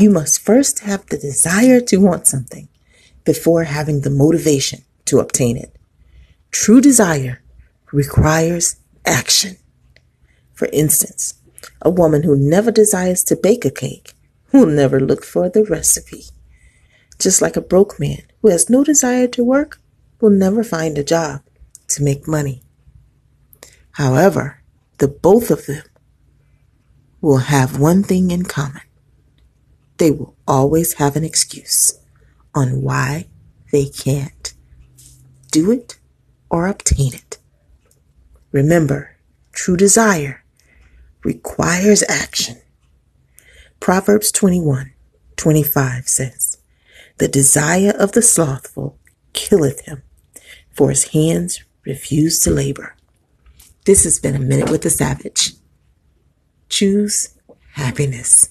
You must first have the desire to want something before having the motivation to obtain it. True desire requires action. For instance, a woman who never desires to bake a cake will never look for the recipe. Just like a broke man who has no desire to work will never find a job to make money. However, the both of them will have one thing in common. They will always have an excuse on why they can't do it or obtain it. Remember, true desire requires action. Proverbs 21 25 says, The desire of the slothful killeth him, for his hands refuse to labor. This has been a minute with the savage. Choose happiness.